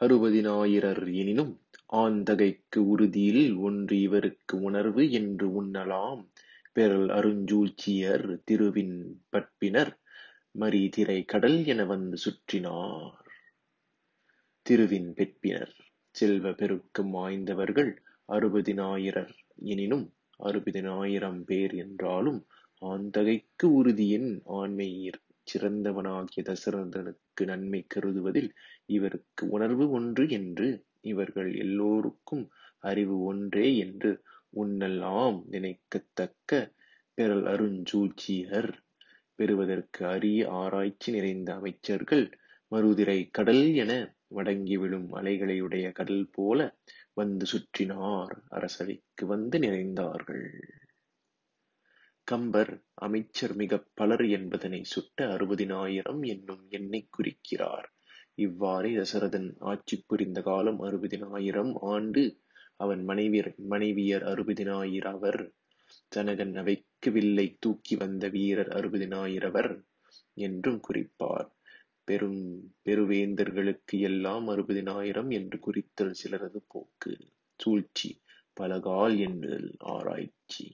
அறுபதினாயிரர் எனினும் ஆந்தகைக்கு உறுதியில் ஒன்று இவருக்கு உணர்வு என்று உண்ணலாம். பெறல் அருஞ்சூழ்ச்சியர் திருவின் பற்பினர் மறிதிரை கடல் என வந்து சுற்றினார். திருவின் பெற்பினர் செல்வ பெருக்கம் வாய்ந்தவர்கள் அறுபதினாயிரர் எனினும் அறுபதினாயிரம் பேர் என்றாலும் ஆந்தகைக்கு உறுதியின் ஆண்மையிற் சிறந்தவனாகிய தசரதனுக்கு நன்மை கருதுவதில் இவருக்கு உணர்வு ஒன்று என்று இவர்கள் எல்லோருக்கும் அறிவு ஒன்றே என்று உன்னல் ஆம் நினைக்கத்தக்க பெறல் அருஞ்சூச்சியர். பெறுவதற்கு அரிய ஆராய்ச்சி நிறைந்த அமைச்சர்கள் மருதிரை கடல் என மடங்கி விழும் அலைகளையுடைய கடல் போல வந்து சுற்றினார். அரசவைக்கு வந்து நிறைந்தார்கள். கம்பர் அமைச்சர் மிகப் பலர் என்பதனை சுட்ட அறுபதினாயிரம் என்னும் எண்ணைக் குறிக்கிறார். இவ்வாறே தசரதன் ஆட்சி புரிந்த காலம் அறுபதினாயிரம் ஆண்டு அவன் மனைவியர் மனைவியர் அறுபதினாயிரவர் ஜனகன் அவைக்கு வில்லை தூக்கி வந்த வீரர் அறுபதினாயிரவர் என்றும் குறிப்பார். பெரும் பெருவேந்தர்களுக்கு எல்லாம் அறுபதினாயிரம் என்று குறித்தல் சிலரது போக்கு சூழ்ச்சி பலகால் எண்ணுதல் ஆராய்ச்சி.